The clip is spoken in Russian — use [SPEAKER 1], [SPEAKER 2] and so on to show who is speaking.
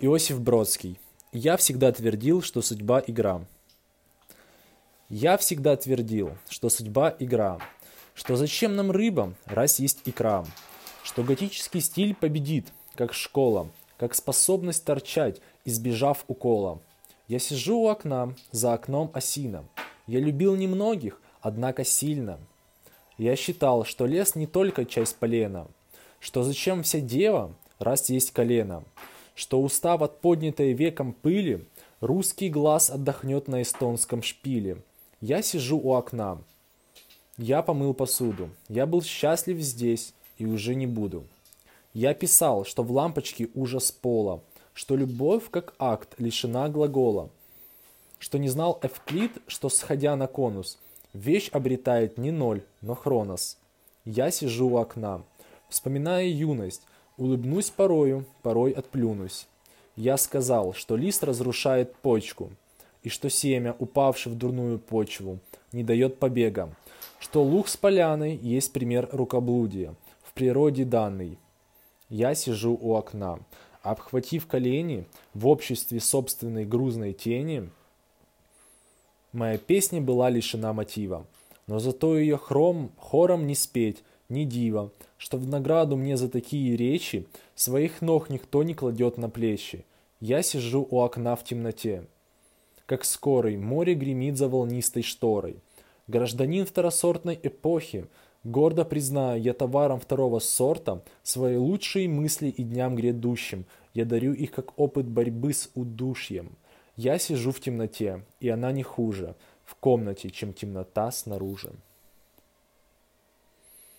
[SPEAKER 1] Иосиф Бродский. Я всегда твердил, что судьба – игра. Я всегда твердил, что судьба – игра, что зачем нам рыба, раз есть икра, что готический стиль победит, как школа, как способность торчать, избежав укола. Я сижу у окна, за окном осина. Я любил немногих, однако сильно. Я считал, что лес не только часть полена, что зачем вся дева, раз есть колено, что устав от поднятой веком пыли, русский глаз отдохнет на эстонском шпиле. Я сижу у окна. Я помыл посуду. Я был счастлив здесь и уже не буду. Я писал, что в лампочке ужас пола, что любовь как акт лишена глагола, что не знал Эвклид, что сходя на конус, вещь обретает не ноль, но хронос. Я сижу у окна, вспоминая юность, Улыбнусь порою, порой отплюнусь. Я сказал, что лист разрушает почку, и что семя, упавшее в дурную почву, не дает побега, что лук с поляной есть пример рукоблудия, в природе данный. Я сижу у окна, обхватив колени в обществе собственной грузной тени. Моя песня была лишена мотива, но зато ее хром, хором не спеть, ни дива, что в награду мне за такие речи своих ног никто не кладет на плечи. Я сижу у окна в темноте. Как скорый, море гремит за волнистой шторой. Гражданин второсортной эпохи, гордо признаю, я товаром второго сорта, свои лучшие мысли и дням грядущим, я дарю их как опыт борьбы с удушьем. Я сижу в темноте, и она не хуже в комнате, чем темнота снаружи.